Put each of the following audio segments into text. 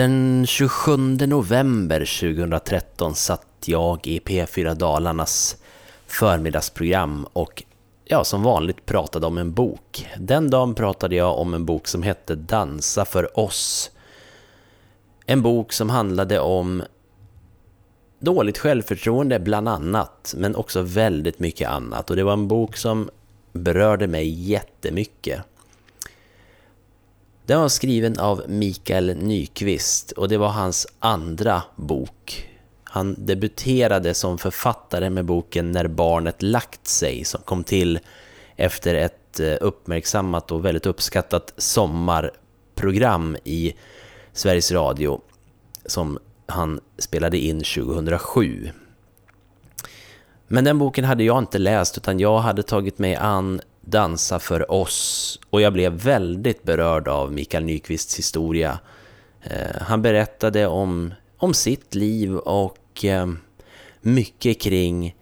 Den 27 november 2013 satt jag i P4 Dalarnas förmiddagsprogram och ja, som vanligt pratade om en bok. Den dagen pratade jag om en bok som hette Dansa för oss. En bok som handlade om dåligt självförtroende bland annat, men också väldigt mycket annat. Och det var en bok som berörde mig jättemycket. Den var skriven av Mikael Nyqvist och det var hans andra bok. Han debuterade som författare med boken När barnet lagt sig som kom till efter ett eh, uppmärksammat och väldigt uppskattat sommarprogram i Sveriges Radio som han spelade in 2007. Men den boken hade jag inte läst utan jag hade tagit mig an Dansa för oss och jag blev väldigt berörd av Mikael Nyqvists historia. Eh, han berättade om, om sitt liv och eh, mycket kring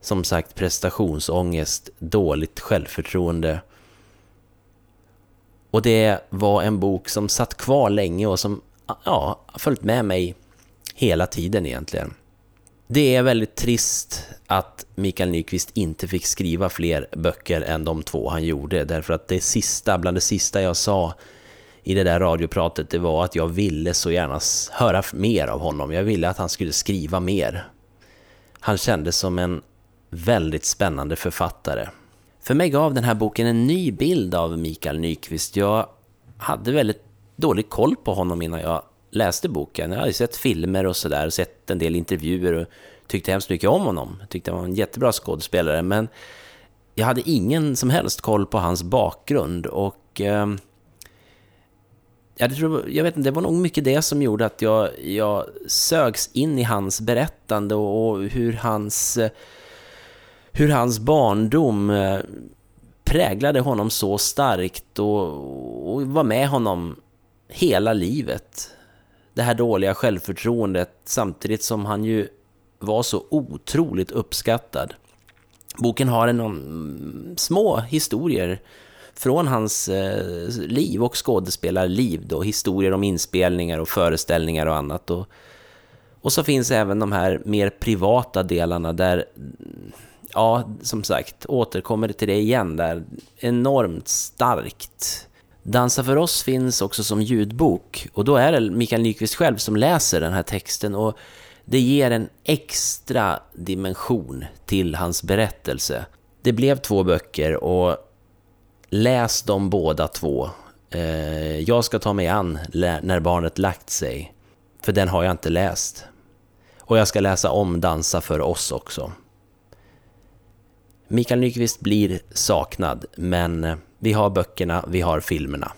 som sagt prestationsångest, dåligt självförtroende. Och det var en bok som satt kvar länge och som ja, följt med mig hela tiden egentligen. Det är väldigt trist att Mikael Nyqvist inte fick skriva fler böcker än de två han gjorde. Därför att det sista, bland det sista jag sa i det där radiopratet, det var att jag ville så gärna höra mer av honom. Jag ville att han skulle skriva mer. Han kändes som en väldigt spännande författare. För mig gav den här boken en ny bild av Mikael Nyqvist. Jag hade väldigt dålig koll på honom innan jag läste boken. Jag hade sett filmer och sådär, sett en del intervjuer och tyckte hemskt mycket om honom. Jag tyckte han var en jättebra skådespelare, men jag hade ingen som helst koll på hans bakgrund och eh, jag, tror, jag vet inte, det var nog mycket det som gjorde att jag, jag sögs in i hans berättande och, och hur hans hur hans barndom eh, präglade honom så starkt och, och var med honom hela livet det här dåliga självförtroendet samtidigt som han ju var så otroligt uppskattad. Boken har en, mm, små historier från hans eh, liv och skådespelarliv då, historier om inspelningar och föreställningar och annat. Och, och så finns även de här mer privata delarna där, mm, ja, som sagt, återkommer till det igen där, enormt starkt Dansa för oss finns också som ljudbok och då är det Mikael Nyqvist själv som läser den här texten och det ger en extra dimension till hans berättelse. Det blev två böcker och läs dem båda två. Eh, jag ska ta mig an När barnet lagt sig, för den har jag inte läst. Och jag ska läsa om Dansa för oss också. Mikael Nyqvist blir saknad, men eh, vi har böckerna, vi har filmerna.